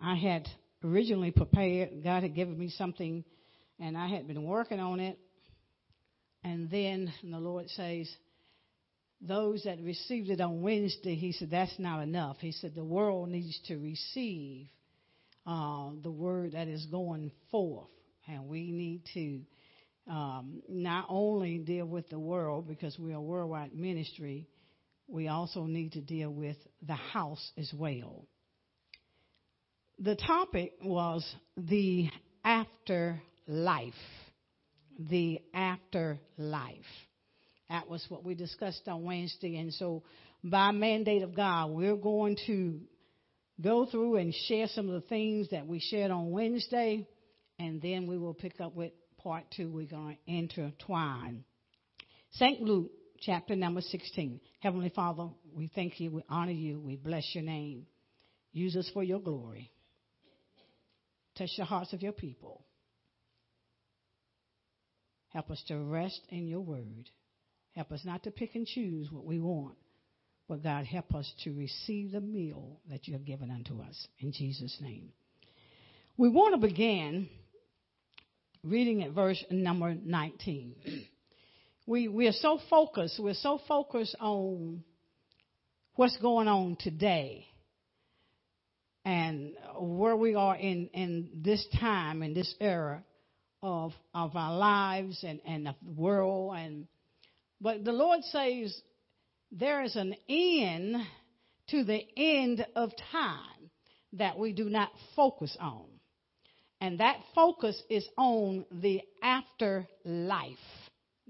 I had originally prepared. God had given me something, and I had been working on it. And then the Lord says, those that received it on Wednesday, He said, that's not enough. He said, the world needs to receive uh, the word that is going forth. And we need to um, not only deal with the world because we are a worldwide ministry, we also need to deal with the house as well the topic was the afterlife. The afterlife. That was what we discussed on Wednesday. And so, by mandate of God, we're going to go through and share some of the things that we shared on Wednesday. And then we will pick up with part two. We're going to intertwine. St. Luke, chapter number 16. Heavenly Father, we thank you, we honor you, we bless your name. Use us for your glory. Touch the hearts of your people. Help us to rest in your word. Help us not to pick and choose what we want, but God, help us to receive the meal that you have given unto us. In Jesus' name. We want to begin reading at verse number 19. We, we are so focused, we're so focused on what's going on today and where we are in, in this time, in this era of, of our lives and, and of the world. And, but the Lord says there is an end to the end of time that we do not focus on. And that focus is on the afterlife.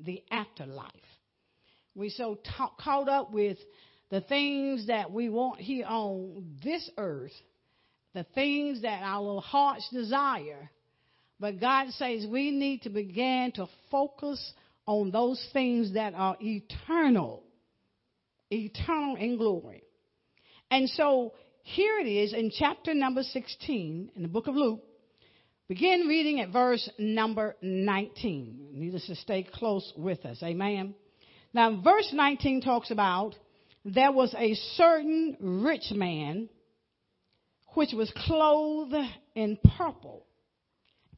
The afterlife. We so ta- caught up with the things that we want here on this earth the things that our hearts desire. But God says we need to begin to focus on those things that are eternal, eternal in glory. And so here it is in chapter number 16 in the book of Luke. Begin reading at verse number 19. You need us to stay close with us. Amen. Now, verse 19 talks about there was a certain rich man which was clothed in purple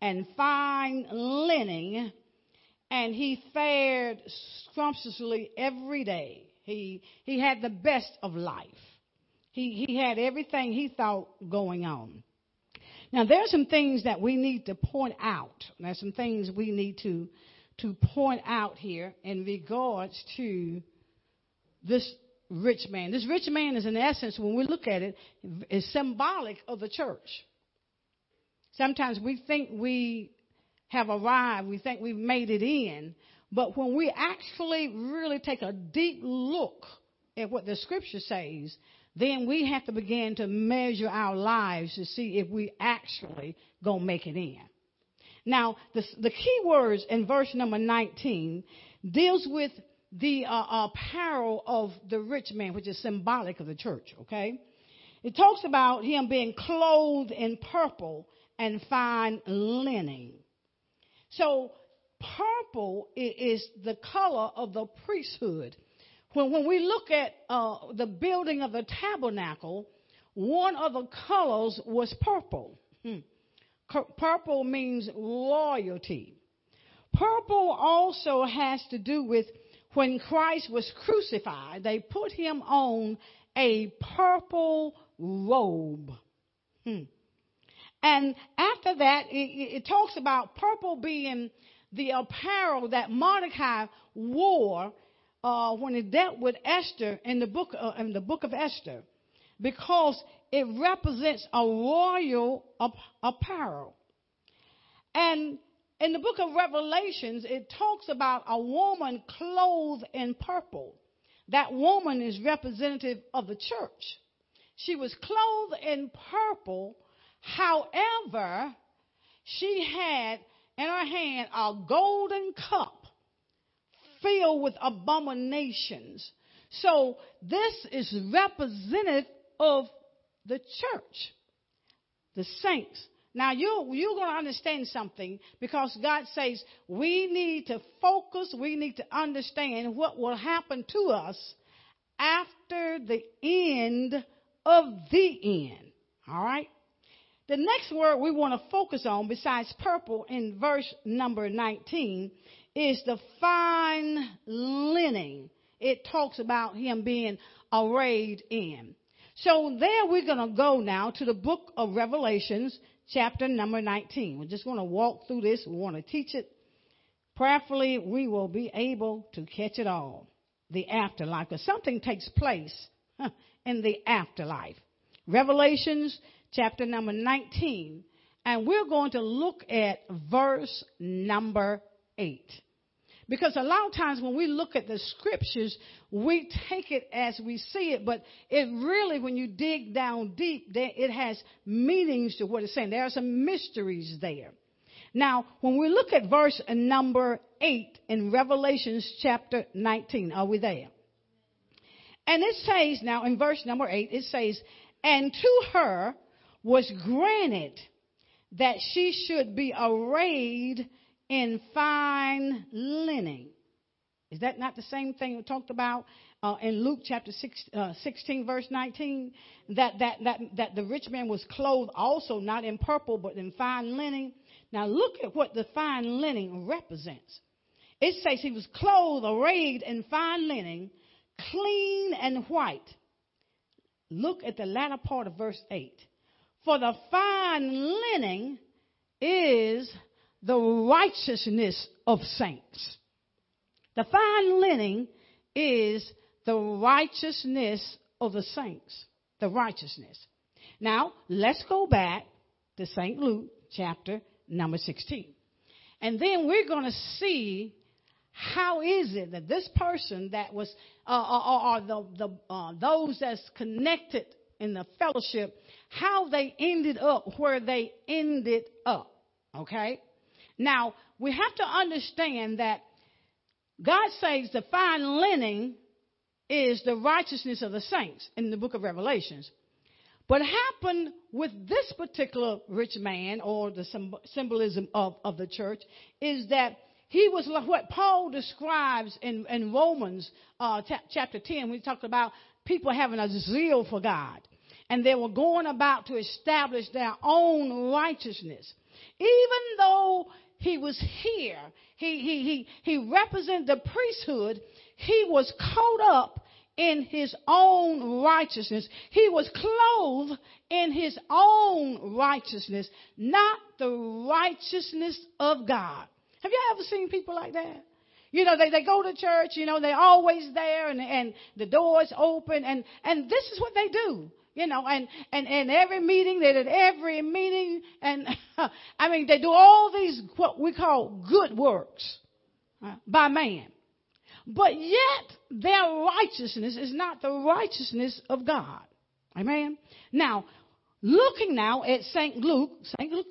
and fine linen, and he fared sumptuously every day. He, he had the best of life. He, he had everything he thought going on. Now, there are some things that we need to point out. There's some things we need to, to point out here in regards to this rich man. This rich man is, in essence, when we look at it, is symbolic of the church. Sometimes we think we have arrived, we think we've made it in, but when we actually really take a deep look at what the scripture says, then we have to begin to measure our lives to see if we actually gonna make it in. Now, the, the key words in verse number 19 deals with the uh, apparel of the rich man, which is symbolic of the church, okay? It talks about him being clothed in purple and fine linen. So, purple is the color of the priesthood. When, when we look at uh, the building of the tabernacle, one of the colors was purple. Hmm. Purple means loyalty. Purple also has to do with when Christ was crucified, they put him on a purple robe. Hmm. And after that, it, it, talks about purple being the apparel that Mordecai wore uh, when he dealt with Esther in the book uh, in the book of Esther, because it represents a royal ap- apparel. And in the book of Revelations, it talks about a woman clothed in purple. That woman is representative of the church. She was clothed in purple. However, she had in her hand a golden cup filled with abominations. So this is representative of the church, the saints. Now you you're going to understand something because God says we need to focus, we need to understand what will happen to us after the end of the end. All right? the next word we want to focus on, besides purple, in verse number 19, is the fine linen. It talks about him being arrayed in. So there we're going to go now to the book of Revelations, chapter number 19. We're just going to walk through this. We want to teach it. Prayerfully, we will be able to catch it all. The afterlife. Because something takes place in the afterlife. Revelations chapter number 19, and we're going to look at verse number 8. Because a lot of times when we look at the scriptures, we take it as we see it, but it really, when you dig down deep, it has meanings to what it's saying. There are some mysteries there. Now, when we look at verse number 8 in Revelations chapter 19, are we there? And it says, now in verse number 8, it says, And to her was granted that she should be arrayed in fine linen. Is that not the same thing we talked about uh, in Luke chapter six, uh, 16, verse 19? That, that, that, that the rich man was clothed also not in purple, but in fine linen. Now look at what the fine linen represents. It says he was clothed, arrayed in fine linen, clean and white. Look at the latter part of verse 8. For the fine linen is the righteousness of saints. The fine linen is the righteousness of the saints. The righteousness. Now, let's go back to St. Luke chapter number 16. And then we're going to see how is it that this person that was, uh, or, or the, the, uh, those that's connected in the fellowship, how they ended up where they ended up. Okay? Now, we have to understand that God says the fine linen is the righteousness of the saints in the book of Revelations. What happened with this particular rich man, or the symbolism of, of the church, is that he was like what Paul describes in, in Romans uh, t- chapter 10. We talked about people having a zeal for God and they were going about to establish their own righteousness. Even though he was here, he, he, he, he represented the priesthood, he was caught up in his own righteousness. He was clothed in his own righteousness, not the righteousness of God. Have you ever seen people like that? You know, they, they go to church, you know, they're always there and, and the door's open and, and this is what they do you know, and, and, and every meeting, they did every meeting, and I mean, they do all these, what we call good works uh, by man. But yet, their righteousness is not the righteousness of God. Amen. Now, looking now at St. Luke, St. Luke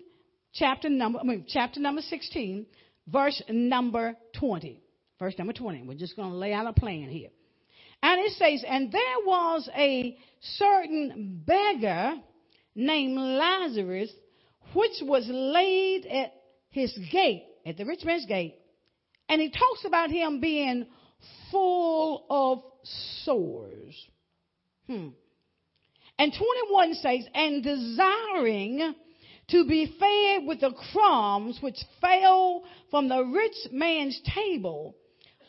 chapter number, I mean, chapter number 16, verse number 20. Verse number 20. We're just going to lay out a plan here. And it says, and there was a certain beggar named Lazarus, which was laid at his gate, at the rich man's gate. And he talks about him being full of sores. Hmm. And 21 says, and desiring to be fed with the crumbs which fell from the rich man's table.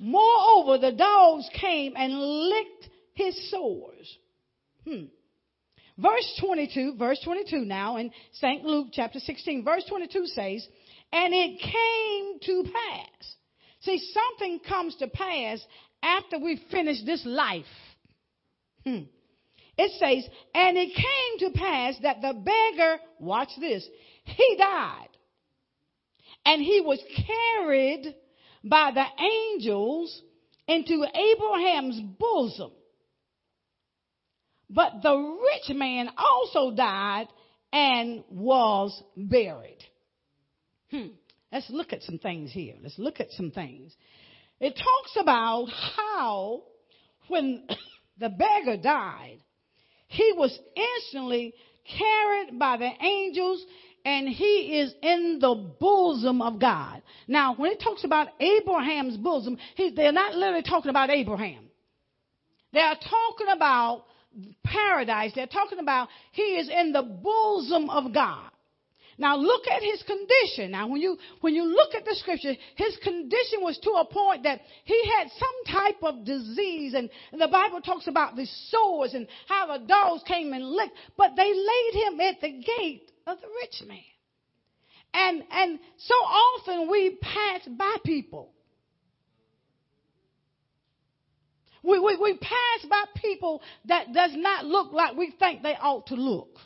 Moreover, the dogs came and licked his sores. Hmm. Verse 22, verse 22 now in St. Luke chapter 16, verse 22 says, And it came to pass. See, something comes to pass after we finish this life. Hmm. It says, And it came to pass that the beggar, watch this, he died. And he was carried by the angels into Abraham's bosom. But the rich man also died and was buried. Hmm. Let's look at some things here. Let's look at some things. It talks about how when the beggar died, he was instantly carried by the angels and he is in the bosom of God. Now, when it talks about Abraham's bosom, he, they're not literally talking about Abraham. They are talking about paradise. They're talking about he is in the bosom of God. Now look at his condition. Now when you, when you look at the scripture, his condition was to a point that he had some type of disease and the Bible talks about the sores and how the dogs came and licked, but they laid him at the gate of the rich man. And, and so often we pass by people. We, we, we pass by people that does not look like we think they ought to look.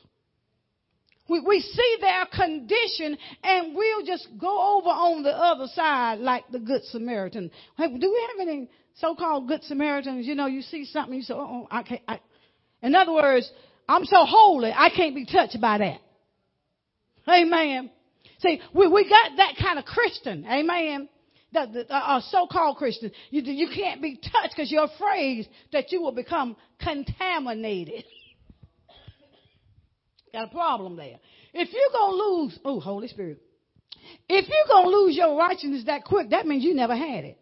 We, we see their condition and we'll just go over on the other side like the Good Samaritan. Hey, do we have any so-called Good Samaritans? You know, you see something, you say, oh, I can't. I. In other words, I'm so holy, I can't be touched by that. Amen. See, we, we got that kind of Christian. Amen. The, the uh, so-called Christian. You, you can't be touched because you're afraid that you will become contaminated. Got a problem there. If you're going to lose, oh, Holy Spirit. If you're going to lose your righteousness that quick, that means you never had it.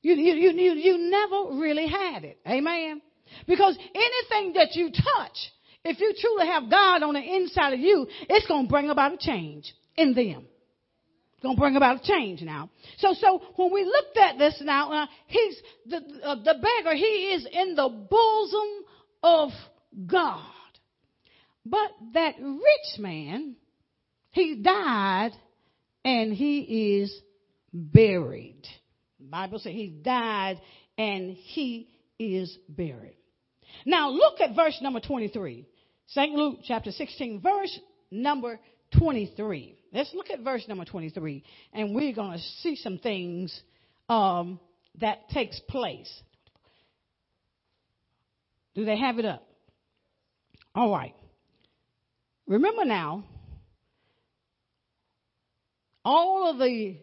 You, you, you, you, you never really had it. Amen. Because anything that you touch, if you truly have God on the inside of you, it's going to bring about a change in them. It's going to bring about a change now. So, so when we looked at this now, uh, he's the uh, the beggar. He is in the bosom of God. But that rich man, he died and he is buried. The Bible says he died and he is buried. Now look at verse number 23. St. Luke chapter 16, verse number 23. Let's look at verse number 23 and we're going to see some things um, that takes place. Do they have it up? All right. Remember now, all of the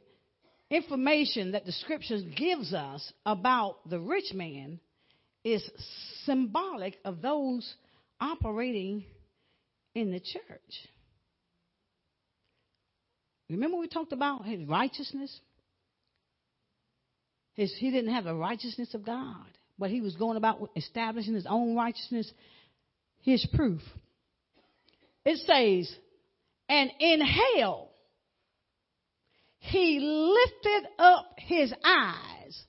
information that the scriptures gives us about the rich man is symbolic of those operating in the church. Remember we talked about his righteousness? His, he didn't have the righteousness of God, but he was going about establishing his own righteousness. His proof it says, and in hell, he lifted up his eyes,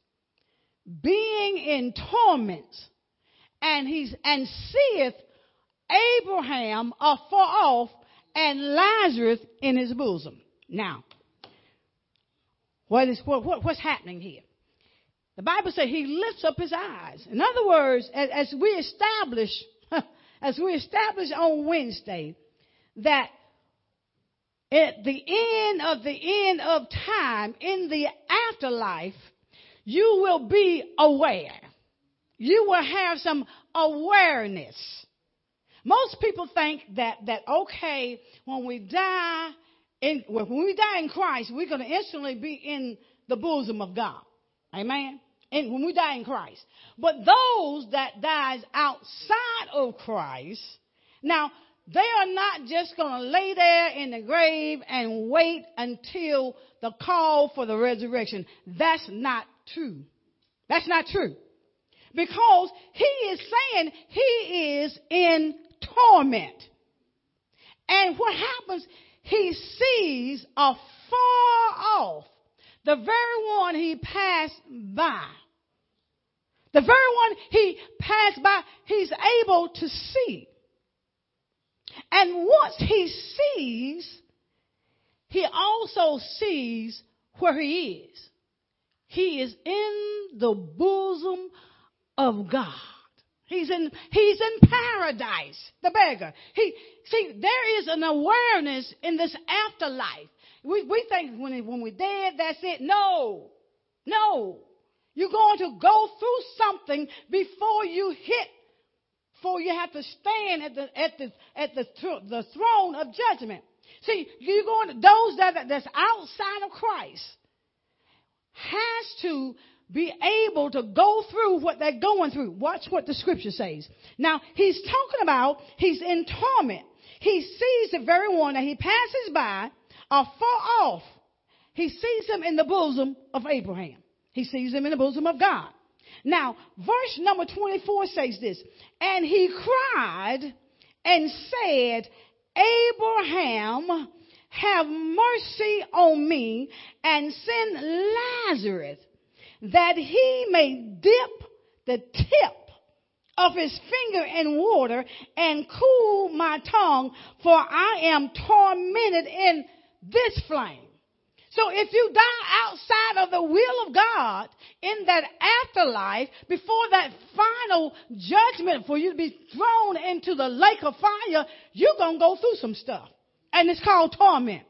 being in torments, and he's, and seeth Abraham afar off and Lazarus in his bosom. Now, what is, what, what, what's happening here? The Bible says he lifts up his eyes. In other words, as, as we establish, as we established on Wednesday, that at the end of the end of time, in the afterlife, you will be aware. You will have some awareness. Most people think that, that okay, when we die, in, when we die in Christ, we're going to instantly be in the bosom of God. Amen and when we die in Christ. But those that dies outside of Christ, now they are not just going to lay there in the grave and wait until the call for the resurrection. That's not true. That's not true. Because he is saying he is in torment. And what happens, he sees afar off the very one he passed by. The very one he passed by, he's able to see. And once he sees, he also sees where he is. He is in the bosom of God. He's in, he's in paradise, the beggar. He, see, there is an awareness in this afterlife. We, we think when, when we're dead, that's it. No. No. You're going to go through something before you hit, before you have to stand at the, at the, at the, the throne of judgment. See, you're going to, those that, that's outside of Christ has to be able to go through what they're going through. Watch what the scripture says. Now, he's talking about he's in torment. He sees the very one that he passes by uh, afar off. He sees him in the bosom of Abraham. He sees him in the bosom of God. Now, verse number 24 says this, and he cried and said, Abraham, have mercy on me and send Lazarus that he may dip the tip of his finger in water and cool my tongue, for I am tormented in this flame. So if you die outside of the will of God in that afterlife, before that final judgment for you to be thrown into the lake of fire, you're going to go through some stuff. And it's called torment.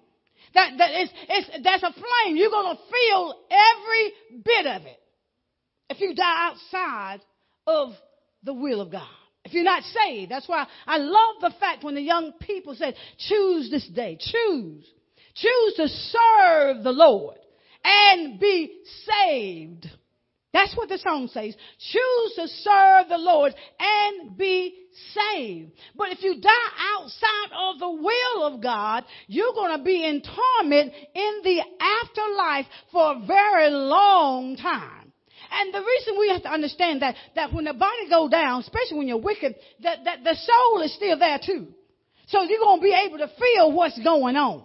That, that is, it's, that's a flame. You're going to feel every bit of it. If you die outside of the will of God. If you're not saved, that's why I love the fact when the young people said, choose this day, choose. Choose to serve the Lord and be saved. That's what the song says. Choose to serve the Lord and be saved. But if you die outside of the will of God, you're going to be in torment in the afterlife for a very long time. And the reason we have to understand that, that when the body go down, especially when you're wicked, that, that the soul is still there too. So you're going to be able to feel what's going on.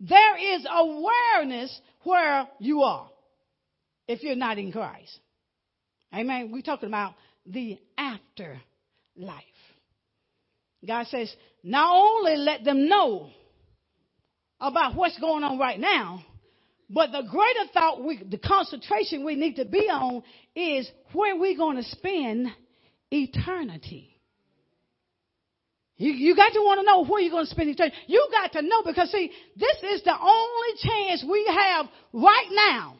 There is awareness where you are if you're not in Christ. Amen. We're talking about the afterlife. God says, not only let them know about what's going on right now, but the greater thought, we, the concentration we need to be on is where we're going to spend eternity. You, you got to want to know where you're going to spend eternity. You got to know because see, this is the only chance we have right now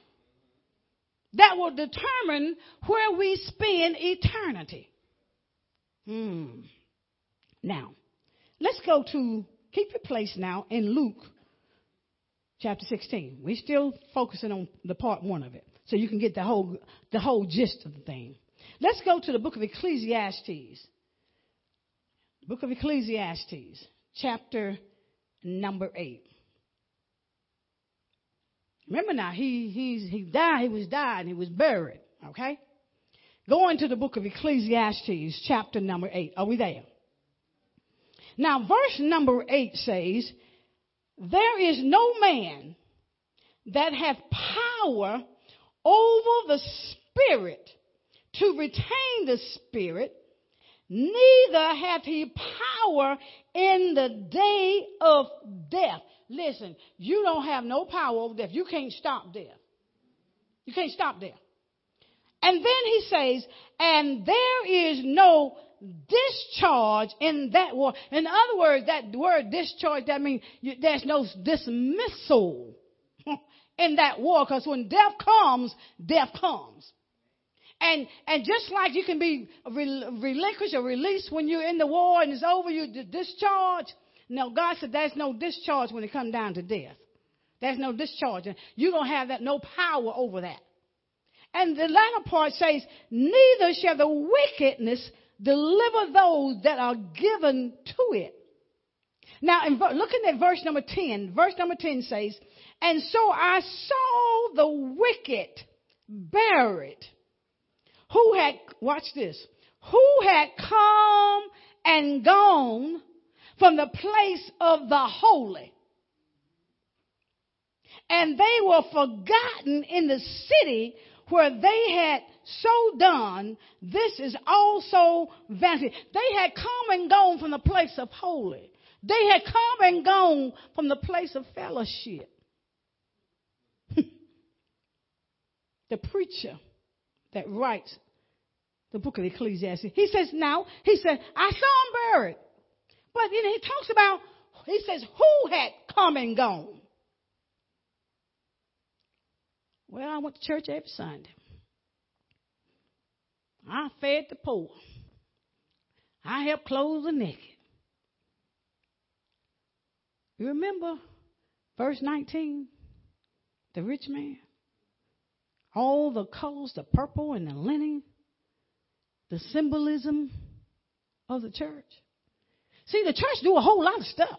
that will determine where we spend eternity. Hmm. Now, let's go to, keep your place now in Luke chapter 16. We're still focusing on the part one of it. So you can get the whole, the whole gist of the thing. Let's go to the book of Ecclesiastes. Book of Ecclesiastes, chapter number 8. Remember now, he, he's, he died, he was died, he was buried. Okay? Go into the book of Ecclesiastes, chapter number 8. Are we there? Now, verse number 8 says, There is no man that hath power over the Spirit to retain the Spirit, neither hath he power in the day of death. Listen, you don't have no power over death. You can't stop death. You can't stop death. And then he says, and there is no discharge in that war. In other words, that word discharge, that means you, there's no dismissal in that war because when death comes, death comes. And, and just like you can be relinquished or released when you're in the war and it's over, you discharge. No, God said there's no discharge when it comes down to death. There's no discharge. You don't have that, no power over that. And the latter part says, neither shall the wickedness deliver those that are given to it. Now, in, looking at verse number 10, verse number 10 says, And so I saw the wicked buried, who had, watch this, who had come and gone from the place of the holy. And they were forgotten in the city where they had so done, this is also vanity. They had come and gone from the place of holy. They had come and gone from the place of fellowship. the preacher that writes the book of Ecclesiastes, he says, now, he said, I saw him buried. But know, he talks about, he says, who had come and gone? Well, I went to church every Sunday. I fed the poor. I helped clothe the naked. You remember verse 19? The rich man. All the colors, the purple and the linen, the symbolism of the church. See, the church do a whole lot of stuff.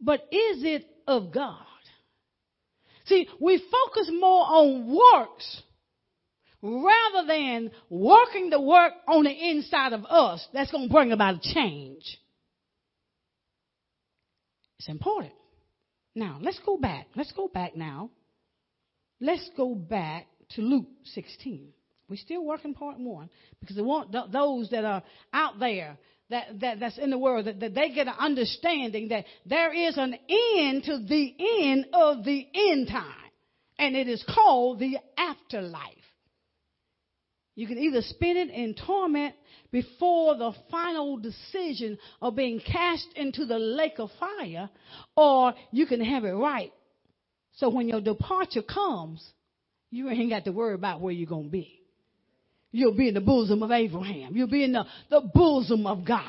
But is it of God? See, we focus more on works rather than working the work on the inside of us that's going to bring about a change. It's important. Now, let's go back. Let's go back now. Let's go back to Luke 16. We're still working part one because they want th- those that are out there that, that that's in the world that, that they get an understanding that there is an end to the end of the end time, and it is called the afterlife. You can either spend it in torment before the final decision of being cast into the lake of fire, or you can have it right. So when your departure comes, you ain't got to worry about where you're going to be. You'll be in the bosom of Abraham. You'll be in the, the bosom of God.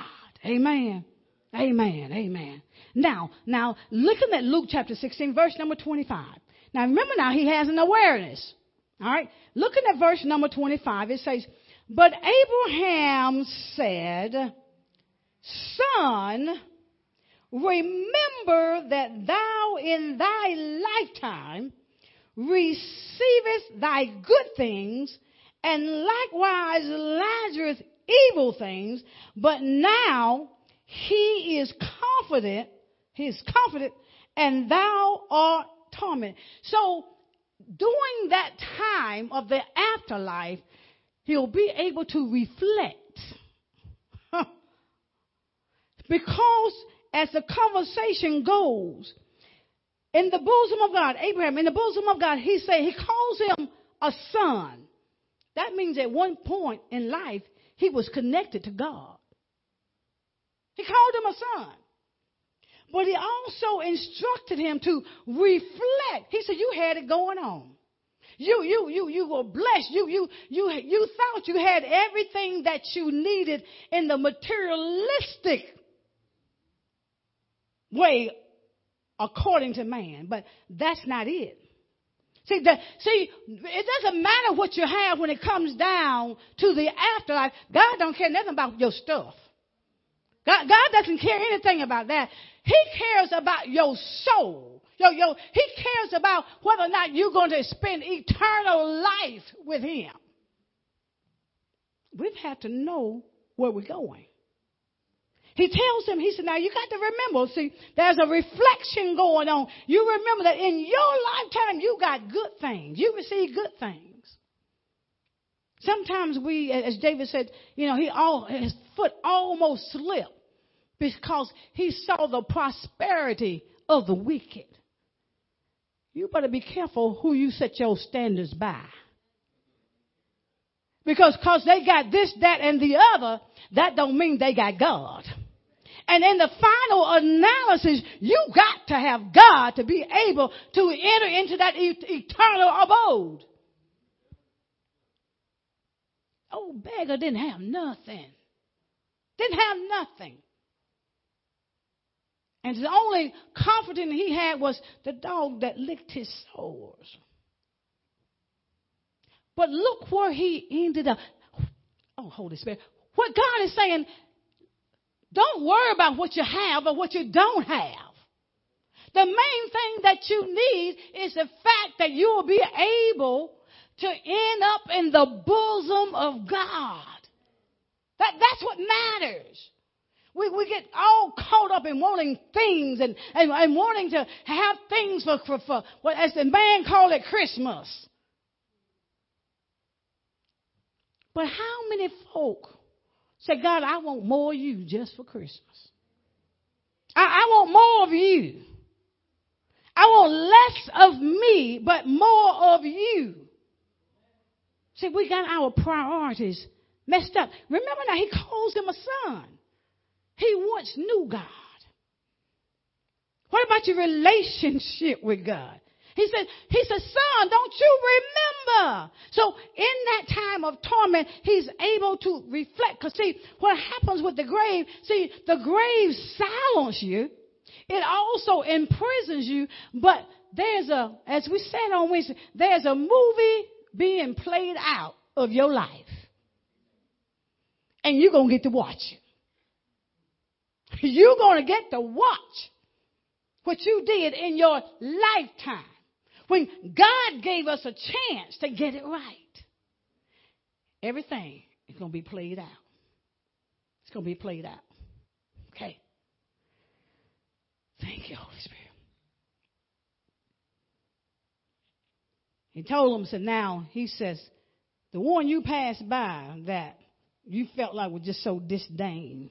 Amen. Amen. Amen. Now, now, looking at Luke chapter 16, verse number 25. Now remember now, he has an awareness. Alright? Looking at verse number 25, it says, But Abraham said, Son, remember that thou in thy lifetime receivest thy good things, and likewise Lazarus evil things, but now he is confident, he is confident, and thou art tormented. So during that time of the afterlife, he'll be able to reflect. because as the conversation goes, in the bosom of God, Abraham, in the bosom of God, he say he calls him a son. That means at one point in life, he was connected to God. He called him a son. But he also instructed him to reflect. He said, You had it going on. You, you, you, you were blessed. You, you, you, you thought you had everything that you needed in the materialistic way according to man. But that's not it. See, the, see, it doesn't matter what you have when it comes down to the afterlife. God don't care nothing about your stuff. God, God doesn't care anything about that. He cares about your soul. Yo, yo, he cares about whether or not you're going to spend eternal life with him. We've had to know where we're going. He tells him, he said, now you got to remember, see, there's a reflection going on. You remember that in your lifetime you got good things. You receive good things. Sometimes we, as David said, you know, he all, his foot almost slipped because he saw the prosperity of the wicked. You better be careful who you set your standards by. Because cause they got this, that, and the other, that don't mean they got God. And in the final analysis, you got to have God to be able to enter into that eternal abode. Old beggar didn't have nothing. Didn't have nothing. And the only confidence he had was the dog that licked his sores. But look where he ended up. Oh, Holy Spirit. What God is saying, don't worry about what you have or what you don't have. The main thing that you need is the fact that you will be able to end up in the bosom of God. That, that's what matters. We, we get all caught up in wanting things and, and, and wanting to have things for, for, for what, as the man called it, Christmas. But how many folk Say, God, I want more of you just for Christmas. I, I want more of you. I want less of me, but more of you. See, we got our priorities messed up. Remember now, he calls him a son. He once knew God. What about your relationship with God? He said, he said, son, don't you remember? So in that time of torment, he's able to reflect. Cause see, what happens with the grave, see, the grave silences you. It also imprisons you, but there's a, as we said on Wednesday, there's a movie being played out of your life. And you're going to get to watch it. You're going to get to watch what you did in your lifetime when God gave us a chance to get it right. Everything is going to be played out. It's going to be played out. Okay. Thank you, Holy Spirit. He told him, said, now, he says, the one you passed by that you felt like was just so disdain,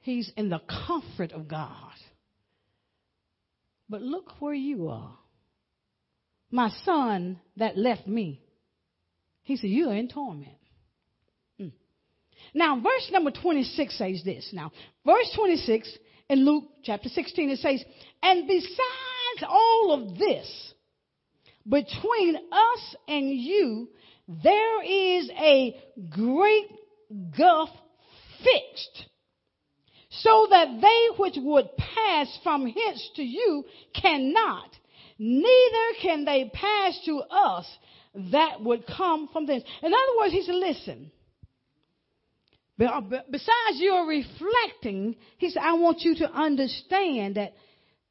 he's in the comfort of God. But look where you are. My son that left me. He said, You are in torment. Hmm. Now, verse number 26 says this. Now, verse 26 in Luke chapter 16, it says, And besides all of this, between us and you, there is a great gulf fixed, so that they which would pass from hence to you cannot, neither can they pass to us that would come from thence. In other words, he said, listen. Besides your reflecting, he said, I want you to understand that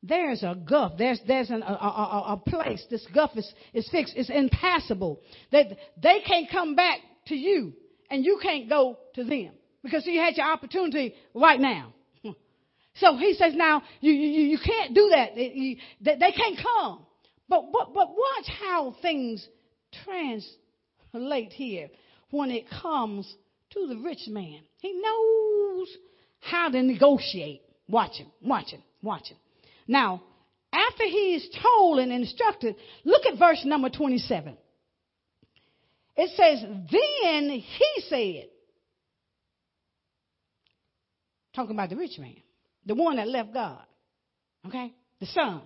there's a gulf. There's, there's an, a, a, a, place. This gulf is, is fixed. It's impassable. That they, they can't come back to you and you can't go to them because you had your opportunity right now. So he says, now you, you, you can't do that. You, they, they can't come. But, but, but watch how things translate here when it comes to the rich man. He knows how to negotiate. Watch him, watch him, watch him. Now, after he is told and instructed, look at verse number 27. It says, Then he said, talking about the rich man, the one that left God, okay, the son.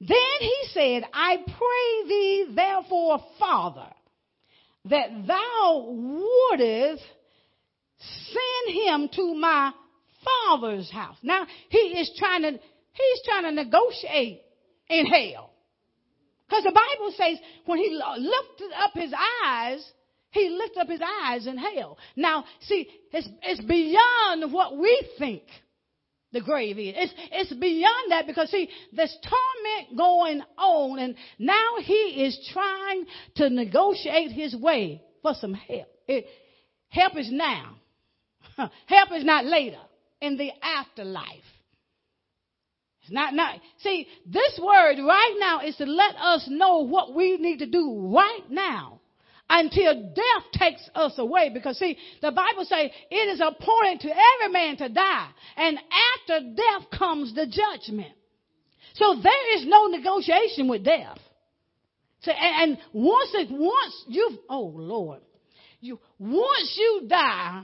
Then he said, I pray thee, therefore, Father, that thou wouldest send him to my father's house. Now, he is trying to, he's trying to negotiate in hell. Because the Bible says when he lifted up his eyes, he lifted up his eyes in hell. Now, see, it's, it's beyond what we think the grave is. It's, it's beyond that because see, there's torment going on and now he is trying to negotiate his way for some help. It, help is now. help is not later in the afterlife. It's not, not, see, this word right now is to let us know what we need to do right now until death takes us away. Because see, the Bible says it is appointed to every man to die. And after death comes the judgment. So there is no negotiation with death. So, and, and once it, once you've, oh Lord, you, once you die,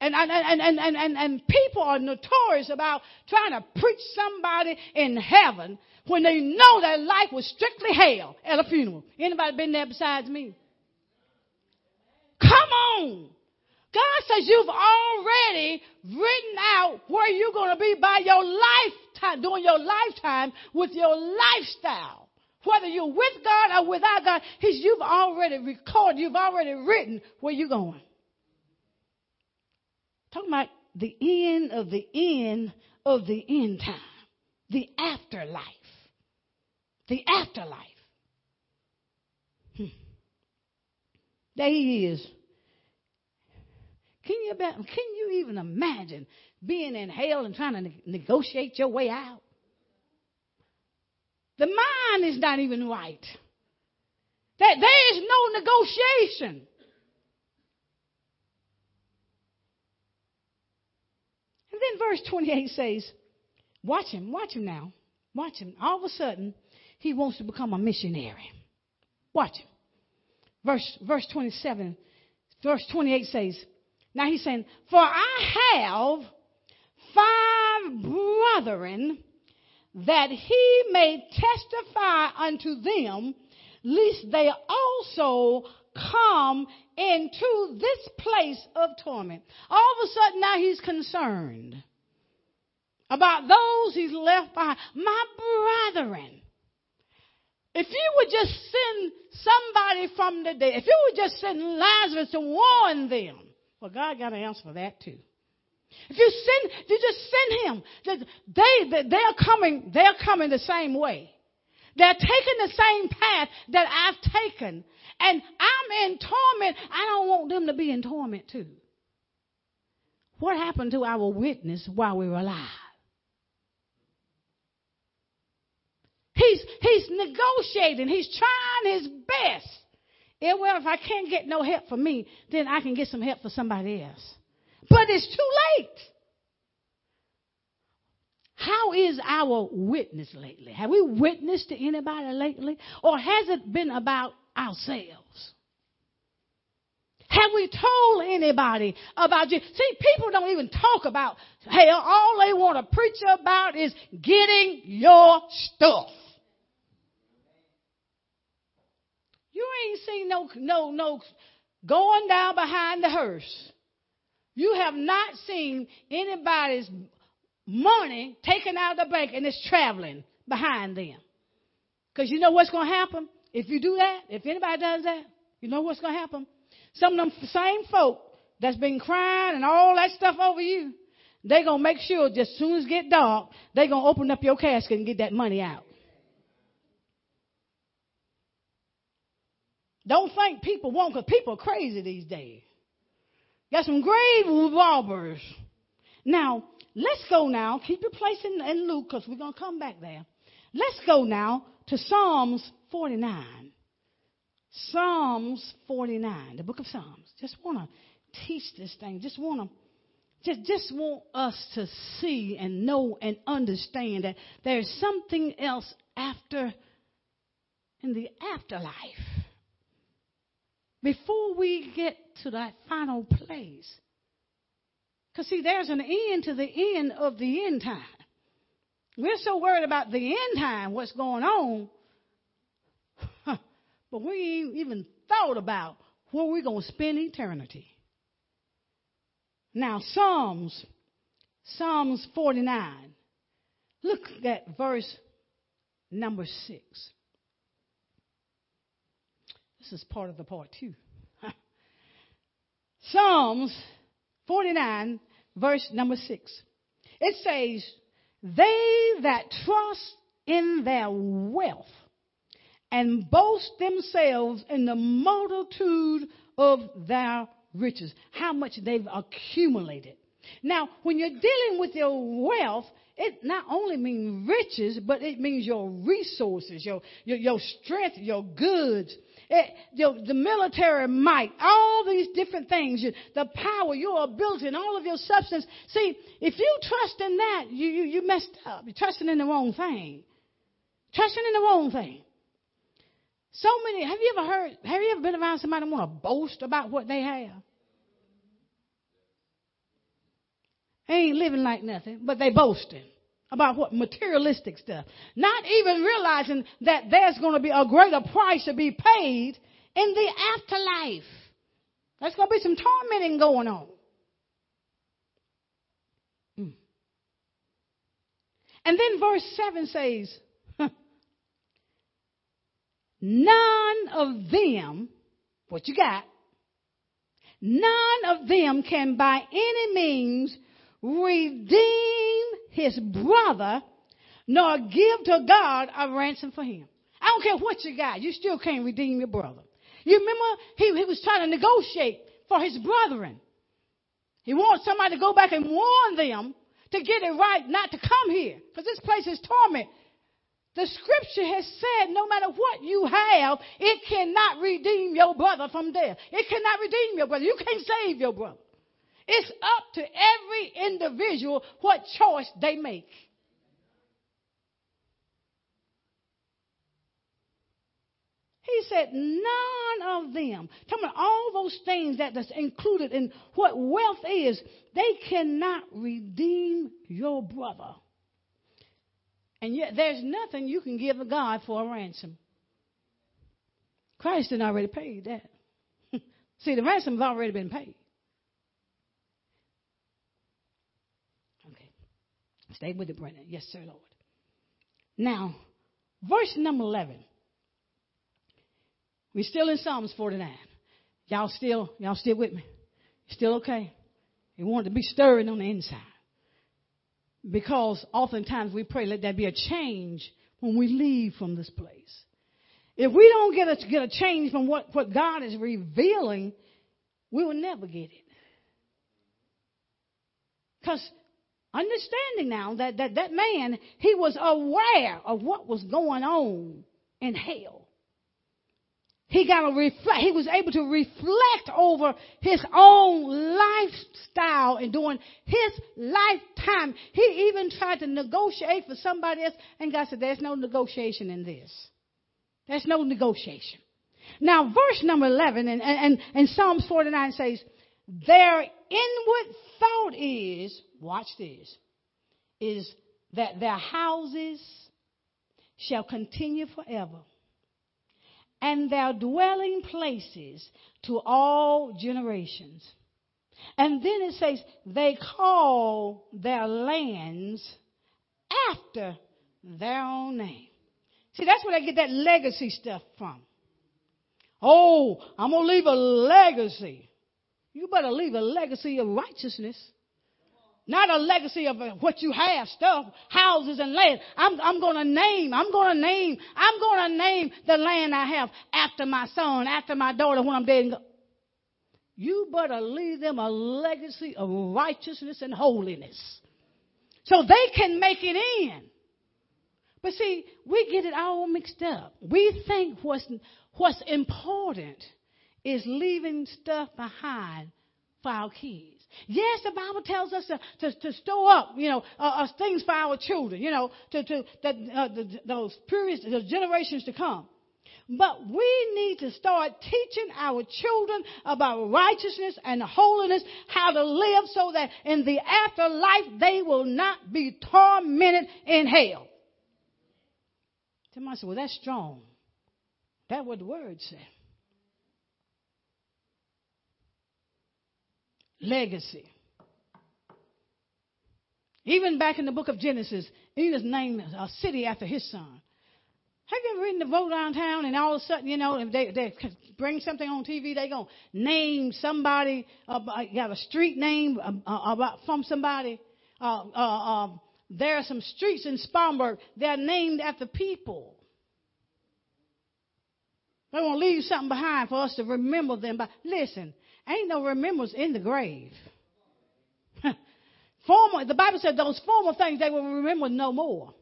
and, and, and, and, and, and, people are notorious about trying to preach somebody in heaven when they know that life was strictly hell at a funeral. Anybody been there besides me? Come on. God says you've already written out where you're going to be by your lifetime, during your lifetime with your lifestyle. Whether you're with God or without God, He's, you've already recorded, you've already written where you're going. Talking about the end of the end of the end time, the afterlife. The afterlife. Hmm. There he is. Can you, can you even imagine being in hell and trying to ne- negotiate your way out? The mind is not even right. That there is no negotiation. And then verse 28 says, Watch him, watch him now. Watch him. All of a sudden, he wants to become a missionary. Watch him. Verse, verse 27, verse 28 says, now he's saying, For I have five brethren that he may testify unto them, lest they also come into this place of torment. All of a sudden now he's concerned about those he's left behind. My brethren. If you would just send somebody from the dead, if you would just send Lazarus to warn them, well, God got an answer for that too. If you send, you just send him. They, they're coming, they're coming the same way. They're taking the same path that I've taken. And I'm in torment. I don't want them to be in torment too. What happened to our witness while we were alive? He's, he's negotiating. He's trying his best. Yeah, well, if I can't get no help for me, then I can get some help for somebody else. But it's too late. How is our witness lately? Have we witnessed to anybody lately? Or has it been about ourselves? Have we told anybody about you? See, people don't even talk about, hey, all they want to preach about is getting your stuff. You ain't seen no, no, no going down behind the hearse. You have not seen anybody's money taken out of the bank and it's traveling behind them. Because you know what's going to happen? If you do that, if anybody does that, you know what's going to happen? Some of them same folk that's been crying and all that stuff over you, they're going to make sure just as soon as it get dark, they're going to open up your casket and get that money out. Don't think people won't, because people are crazy these days. Got some grave robbers. Now, let's go now. Keep your place in, in Luke, because we're going to come back there. Let's go now to Psalms 49. Psalms 49, the book of Psalms. Just want to teach this thing. Just want to just, just want us to see and know and understand that there's something else after in the afterlife. Before we get to that final place. Because, see, there's an end to the end of the end time. We're so worried about the end time, what's going on, but we ain't even thought about where we're going to spend eternity. Now, Psalms, Psalms 49. Look at verse number 6. This is part of the part two. Psalms 49, verse number 6. It says, They that trust in their wealth and boast themselves in the multitude of their riches, how much they've accumulated. Now, when you're dealing with your wealth, it not only means riches, but it means your resources, your, your, your strength, your goods, it, the, the, military might, all these different things, the power, your ability, and all of your substance. See, if you trust in that, you, you, you messed up. You're trusting in the wrong thing. Trusting in the wrong thing. So many, have you ever heard, have you ever been around somebody who want to boast about what they have? They ain't living like nothing, but they boasting about what materialistic stuff. Not even realizing that there's going to be a greater price to be paid in the afterlife. There's going to be some tormenting going on. Mm. And then verse 7 says, None of them, what you got, none of them can by any means redeem his brother nor give to God a ransom for him. I don't care what you got, you still can't redeem your brother. You remember he, he was trying to negotiate for his brethren. He wants somebody to go back and warn them to get it right not to come here because this place is torment. The scripture has said no matter what you have, it cannot redeem your brother from death. It cannot redeem your brother. You can't save your brother. It's up to every individual what choice they make. He said, none of them, talking about all those things that that is included in what wealth is, they cannot redeem your brother. And yet there's nothing you can give to God for a ransom. Christ had already paid that. See, the ransom has already been paid. Stay with it, Brendan. Yes, sir, Lord. Now, verse number 11. We're still in Psalms 49. Y'all still, y'all still with me? Still okay? You want to be stirring on the inside. Because oftentimes we pray, let there be a change when we leave from this place. If we don't get a, get a change from what, what God is revealing, we will never get it. Because understanding now that, that that man, he was aware of what was going on in hell. He got to reflect, he was able to reflect over his own lifestyle and during his lifetime. He even tried to negotiate for somebody else, and God said, There's no negotiation in this. There's no negotiation. Now, verse number 11 and, and, and Psalms 49 says, Their inward thought is, watch this, is that their houses shall continue forever and their dwelling places to all generations. And then it says, they call their lands after their own name. See, that's where they get that legacy stuff from. Oh, I'm going to leave a legacy. You better leave a legacy of righteousness. Not a legacy of uh, what you have, stuff, houses and land. I'm, I'm to name, I'm to name, I'm to name the land I have after my son, after my daughter when I'm dead. You better leave them a legacy of righteousness and holiness. So they can make it in. But see, we get it all mixed up. We think what's, what's important is leaving stuff behind for our kids. Yes, the Bible tells us to, to, to store up, you know, uh, uh, things for our children, you know, to, to that, uh, the, those periods, the generations to come. But we need to start teaching our children about righteousness and holiness, how to live so that in the afterlife they will not be tormented in hell. Somebody said, well, that's strong. That's what the word said. Legacy. Even back in the book of Genesis, Enos named a city after his son. Have you ever ridden the boat downtown and all of a sudden, you know, if they, they bring something on TV, they going to name somebody, uh, got a street name uh, uh, about from somebody. Uh, uh, um, there are some streets in Spartanburg. that are named after people. They want to leave something behind for us to remember them. But listen, Ain't no remembrance in the grave. former, the Bible said those former things they will remember no more.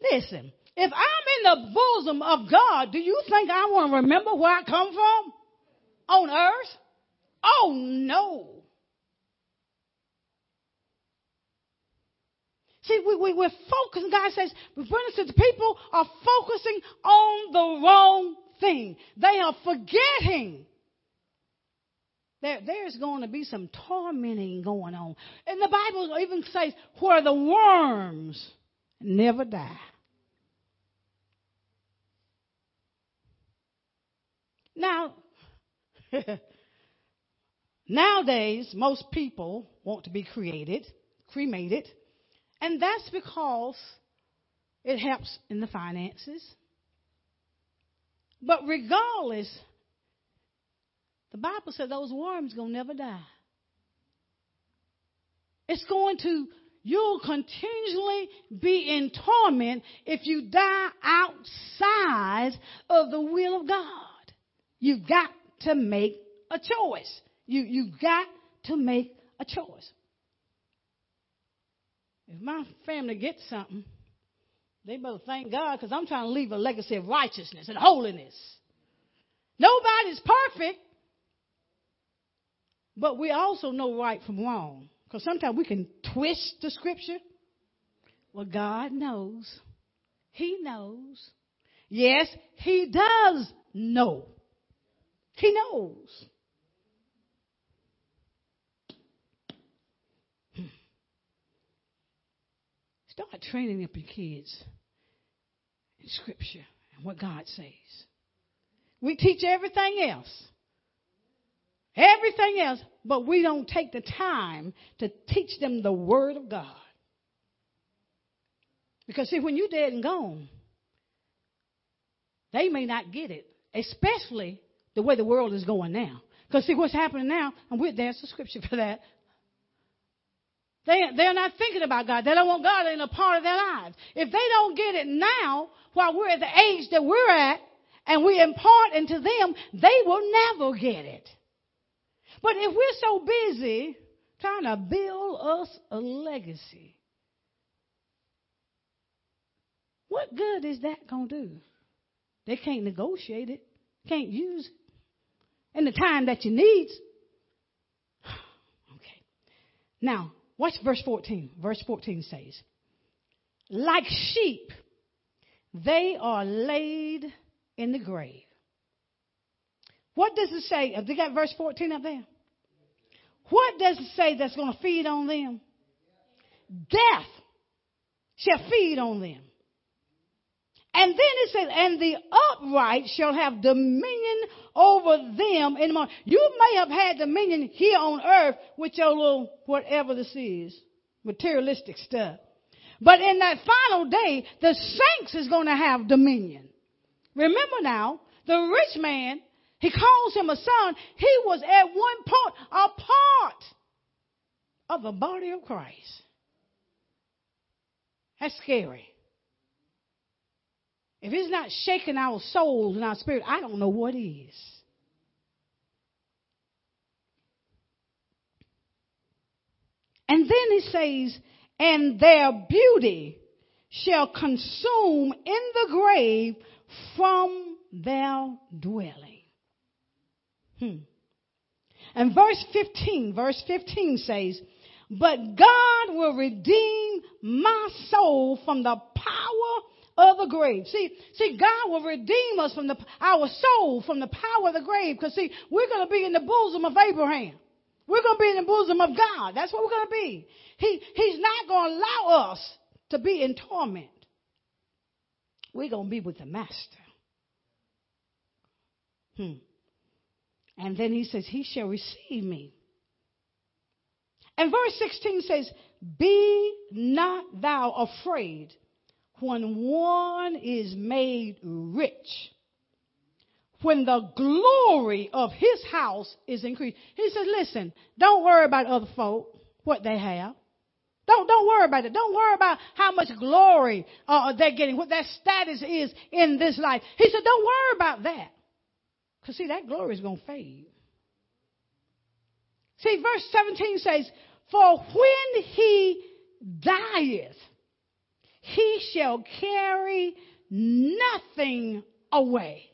Listen, if I'm in the bosom of God, do you think I want to remember where I come from on earth? Oh no. See, we, we, we're focusing. God says, Brothers and people are focusing on the wrong thing. They are forgetting there, there's going to be some tormenting going on. And the Bible even says where the worms never die. Now, nowadays, most people want to be created, cremated, and that's because it helps in the finances. But regardless, the Bible says those worms to never die. It's going to, you'll continually be in torment if you die outside of the will of God. You've got to make a choice. You, you've got to make a choice. If my family gets something, they better thank God because I'm trying to leave a legacy of righteousness and holiness. Nobody's perfect. But we also know right from wrong. Because sometimes we can twist the scripture. Well, God knows. He knows. Yes, He does know. He knows. Start training up your kids in Scripture and what God says. We teach everything else. Everything else, but we don't take the time to teach them the Word of God. Because, see, when you're dead and gone, they may not get it, especially the way the world is going now. Because, see, what's happening now, and we're, there's a scripture for that. They, they're not thinking about God. They don't want God in a part of their lives. If they don't get it now, while we're at the age that we're at, and we impart into them, they will never get it. But if we're so busy trying to build us a legacy. What good is that going to do? They can't negotiate it, can't use it in the time that you need. okay. Now, watch verse 14. Verse 14 says, Like sheep, they are laid in the grave. What does it say? Have they got verse 14 up there? What does it say that's going to feed on them? Death shall feed on them. And then it says, and the upright shall have dominion over them in the morning. You may have had dominion here on earth with your little, whatever this is, materialistic stuff. But in that final day, the saints is going to have dominion. Remember now, the rich man, he calls him a son. He was at one point a part of the body of Christ. That's scary. If it's not shaking our souls and our spirit, I don't know what is. And then he says, and their beauty shall consume in the grave from their dwelling. Hmm. And verse 15, verse 15 says, But God will redeem my soul from the power of the grave. See, see, God will redeem us from the, our soul from the power of the grave. Because see, we're going to be in the bosom of Abraham. We're going to be in the bosom of God. That's what we're going to be. He, he's not going to allow us to be in torment. We're going to be with the Master. Hmm. And then he says, He shall receive me. And verse 16 says, Be not thou afraid when one is made rich, when the glory of his house is increased. He says, listen, don't worry about other folk, what they have. Don't, don't worry about it. Don't worry about how much glory uh, they're getting, what their status is in this life. He said, don't worry about that. Because see, that glory is going to fade. See, verse 17 says, For when he dieth, he shall carry nothing away.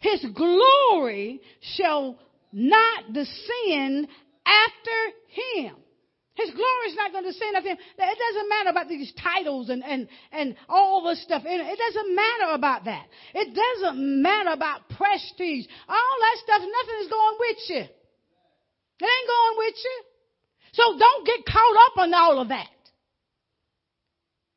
His glory shall not descend after him. His glory is not going to descend after him. It doesn't matter about these titles and, and, and all this stuff. It doesn't matter about that. It doesn't matter about prestige. All that stuff, nothing is going with you. It ain't going with you. So don't get caught up on all of that.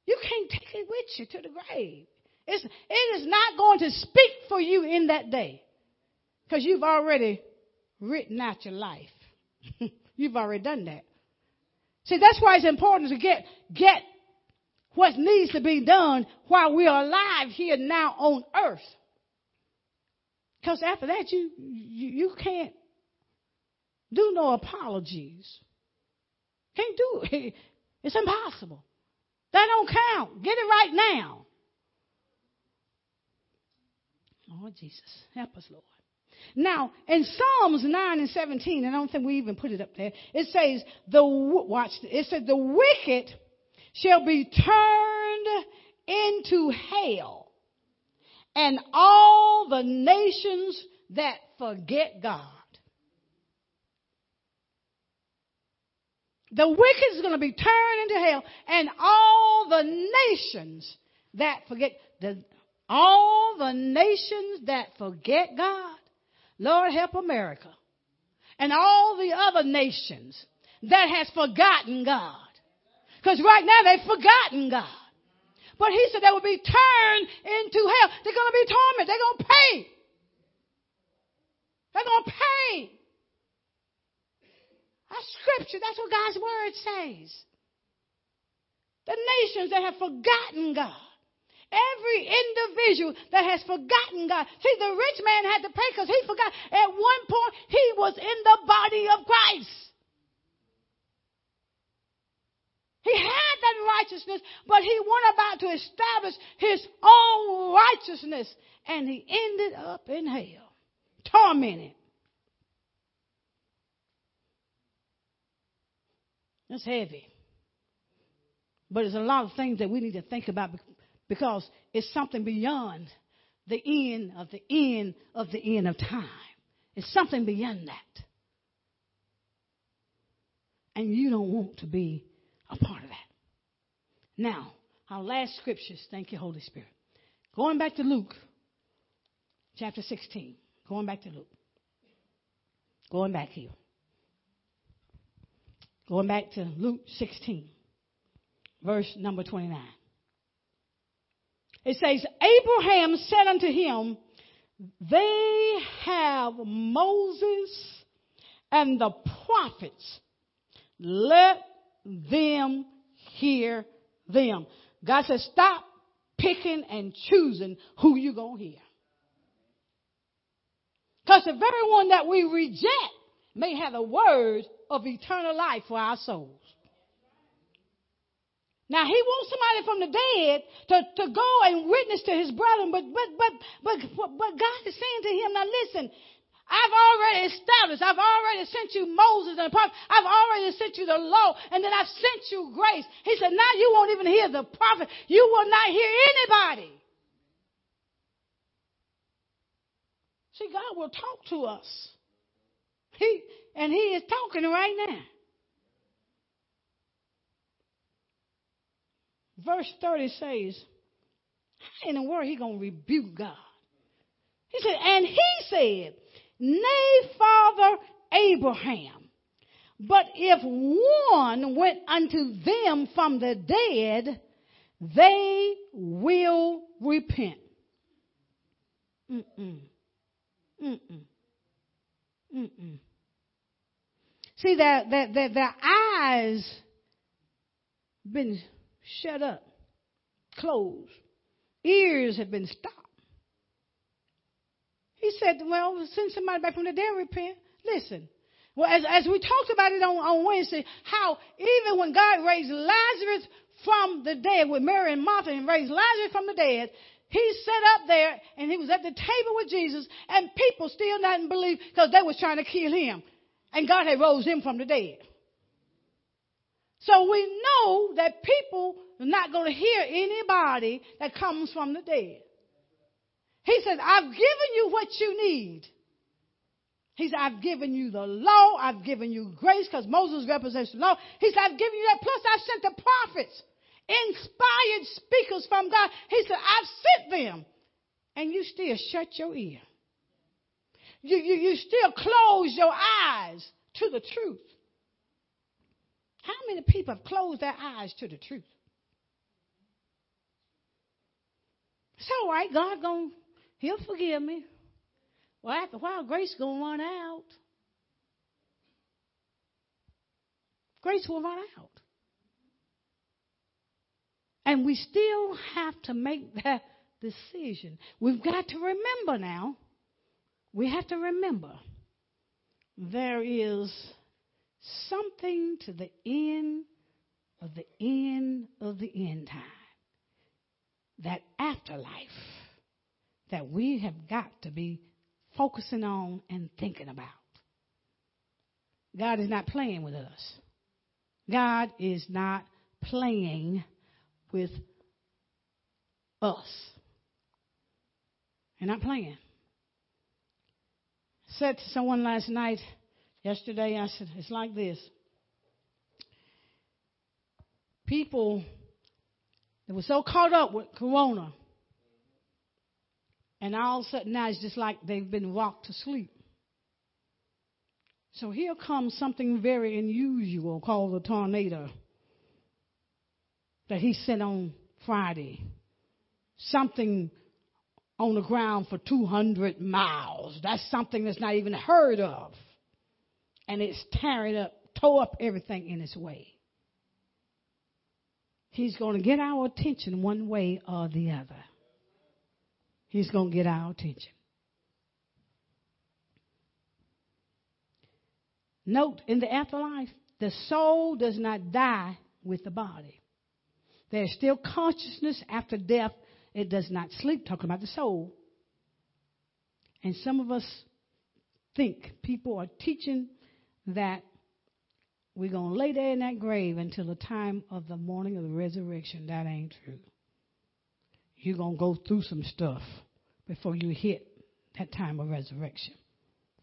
You can't take it with you to the grave. It's, it is not going to speak for you in that day because you've already written out your life. you've already done that. See, that's why it's important to get, get what needs to be done while we are alive here now on earth. Because after that, you, you, you can't do no apologies. Can't do it. It's impossible. That don't count. Get it right now. Oh, Jesus. Help us, Lord. Now, in Psalms 9 and 17, and I don't think we even put it up there, it says, the, watch, it says, the wicked shall be turned into hell, and all the nations that forget God. The wicked is going to be turned into hell, and all the nations that forget the, all the nations that forget God. Lord help America. And all the other nations that has forgotten God. Because right now they've forgotten God. But he said they will be turned into hell. They're going to be tormented. They're going to pay. They're going to pay. That's scripture. That's what God's word says. The nations that have forgotten God. Every individual that has forgotten God. See, the rich man had to pay because he forgot. At one point, he was in the body of Christ. He had that righteousness, but he went about to establish his own righteousness. And he ended up in hell, tormented. That's heavy. But there's a lot of things that we need to think about because it's something beyond the end of the end of the end of time. It's something beyond that. And you don't want to be a part of that. Now, our last scriptures. Thank you, Holy Spirit. Going back to Luke chapter 16. Going back to Luke. Going back here. Going back to Luke 16, verse number 29. It says, Abraham said unto him, They have Moses and the prophets. Let them hear them. God says, Stop picking and choosing who you're going to hear. Because the very one that we reject may have the word of eternal life for our souls. Now he wants somebody from the dead to, to go and witness to his brethren, but but but but but God is saying to him, now listen, I've already established, I've already sent you Moses and the prophet, I've already sent you the law, and then I've sent you grace. He said, now you won't even hear the prophet, you will not hear anybody. See, God will talk to us. He and He is talking right now. Verse 30 says, How in the world he gonna rebuke God? He said, and he said, Nay, Father Abraham, but if one went unto them from the dead, they will repent. Mm-mm. Mm-mm. Mm-mm. See, that, that, that their eyes been shut up, closed. Ears have been stopped. He said, well, send somebody back from the dead repent. Listen. Well, as, as we talked about it on, on Wednesday, how even when God raised Lazarus from the dead with Mary and Martha and raised Lazarus from the dead, he sat up there and he was at the table with Jesus and people still didn't believe because they was trying to kill him. And God had rose him from the dead. So we know that people are not going to hear anybody that comes from the dead. He says, I've given you what you need. He said, I've given you the law. I've given you grace because Moses represents the law. He said, I've given you that. Plus, I've sent the prophets, inspired speakers from God. He said, I've sent them. And you still shut your ear. You, you, you still close your eyes to the truth. How many people have closed their eyes to the truth? It's all right. God going He'll forgive me. Well, after a while, grace gonna run out. Grace will run out. And we still have to make that decision. We've got to remember now. We have to remember there is something to the end of the end of the end time. That afterlife that we have got to be focusing on and thinking about. God is not playing with us. God is not playing with us. And not playing. Said to someone last night, yesterday, I said, it's like this. People that were so caught up with Corona and all of a sudden now it's just like they've been rocked to sleep. So here comes something very unusual called a tornado that he sent on Friday. Something on the ground for 200 miles. That's something that's not even heard of. And it's tearing up, tore up everything in its way. He's going to get our attention one way or the other. He's going to get our attention. Note in the afterlife, the soul does not die with the body. There's still consciousness after death. It does not sleep, talking about the soul. And some of us think people are teaching that we're going to lay there in that grave until the time of the morning of the resurrection. That ain't true. You're going to go through some stuff before you hit that time of resurrection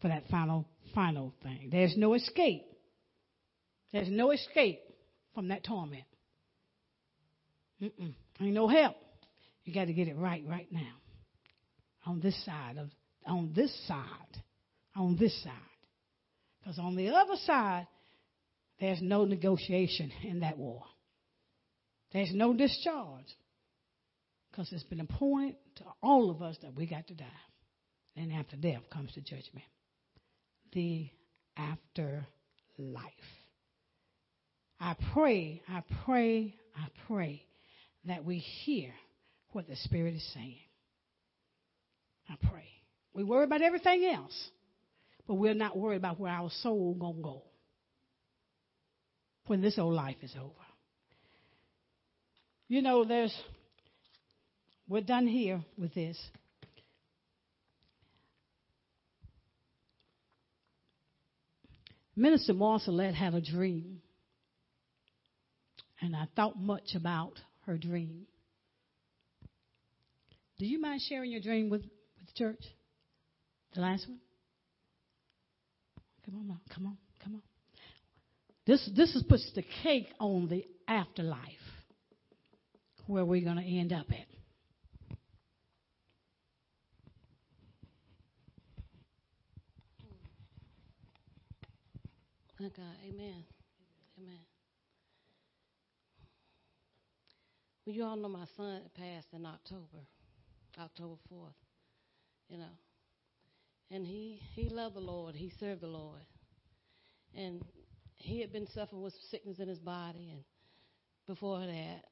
for that final, final thing. There's no escape. There's no escape from that torment. Mm-mm. Ain't no help. You got to get it right right now. On this side of, on this side, on this side. Because on the other side, there's no negotiation in that war. There's no discharge. Because it's been appointed to all of us that we got to die. And after death comes the judgment. The afterlife. I pray, I pray, I pray that we hear what the Spirit is saying. I pray. We worry about everything else, but we're not worried about where our soul gonna go when this old life is over. You know, there's we're done here with this. Minister Marcelette had a dream, and I thought much about her dream. Do you mind sharing your dream with, with the church? The last one? Come on, come on, come on. This this is puts the cake on the afterlife, where we're going to end up at. Thank God. Amen. Amen. Well, you all know my son passed in October, October 4th, you know. And he, he loved the Lord. He served the Lord. And he had been suffering with sickness in his body. And before that,